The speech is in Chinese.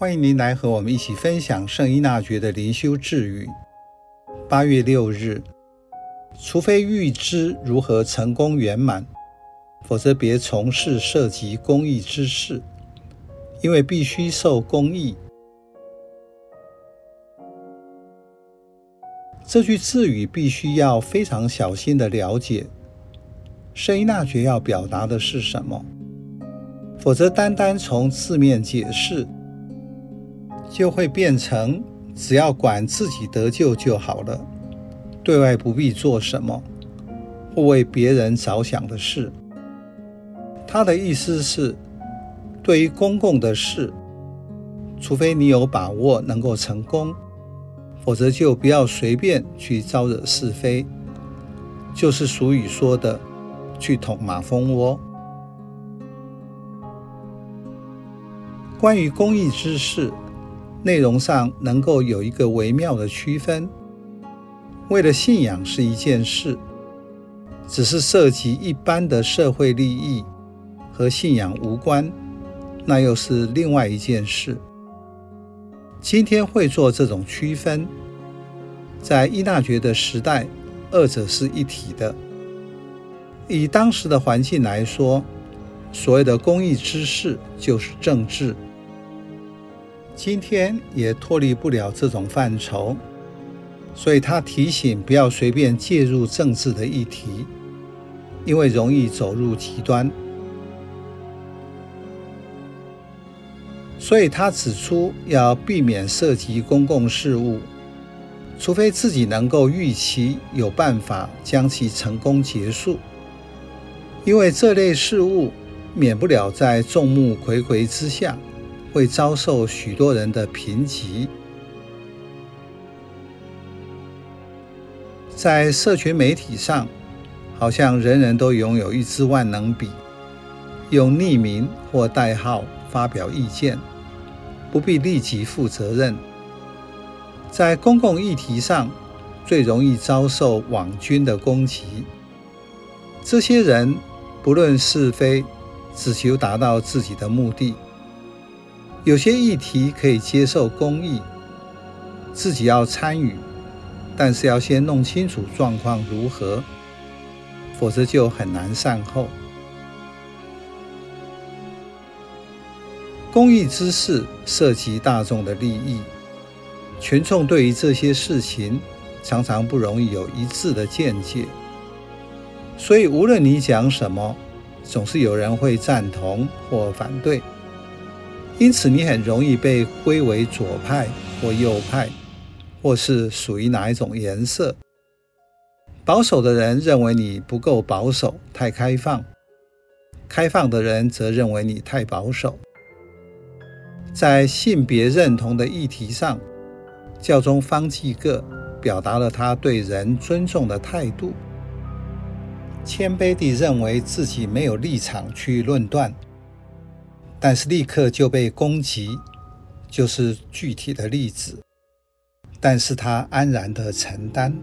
欢迎您来和我们一起分享圣依纳爵的灵修智语。八月六日，除非预知如何成功圆满，否则别从事涉及公益之事，因为必须受公益。这句智语必须要非常小心地了解，圣依纳爵要表达的是什么，否则单单从字面解释，就会变成只要管自己得救就好了，对外不必做什么或为别人着想的事。他的意思是，对于公共的事，除非你有把握能够成功，否则就不要随便去招惹是非，就是俗语说的“去捅马蜂窝”。关于公益之事，内容上能够有一个微妙的区分，为了信仰是一件事，只是涉及一般的社会利益和信仰无关，那又是另外一件事。今天会做这种区分，在依纳爵的时代，二者是一体的。以当时的环境来说，所谓的公益之事就是政治。今天也脱离不了这种范畴，所以他提醒不要随便介入政治的议题，因为容易走入极端。所以他指出要避免涉及公共事务，除非自己能够预期有办法将其成功结束，因为这类事务免不了在众目睽睽之下。会遭受许多人的评级。在社群媒体上，好像人人都拥有一支万能笔，用匿名或代号发表意见，不必立即负责任。在公共议题上，最容易遭受网军的攻击。这些人不论是非，只求达到自己的目的。有些议题可以接受公义，自己要参与，但是要先弄清楚状况如何，否则就很难善后。公益之事涉及大众的利益，群众对于这些事情常常不容易有一致的见解，所以无论你讲什么，总是有人会赞同或反对。因此，你很容易被归为左派或右派，或是属于哪一种颜色。保守的人认为你不够保守，太开放；开放的人则认为你太保守。在性别认同的议题上，教宗方济各表达了他对人尊重的态度，谦卑地认为自己没有立场去论断。但是立刻就被攻击，就是具体的例子。但是他安然的承担。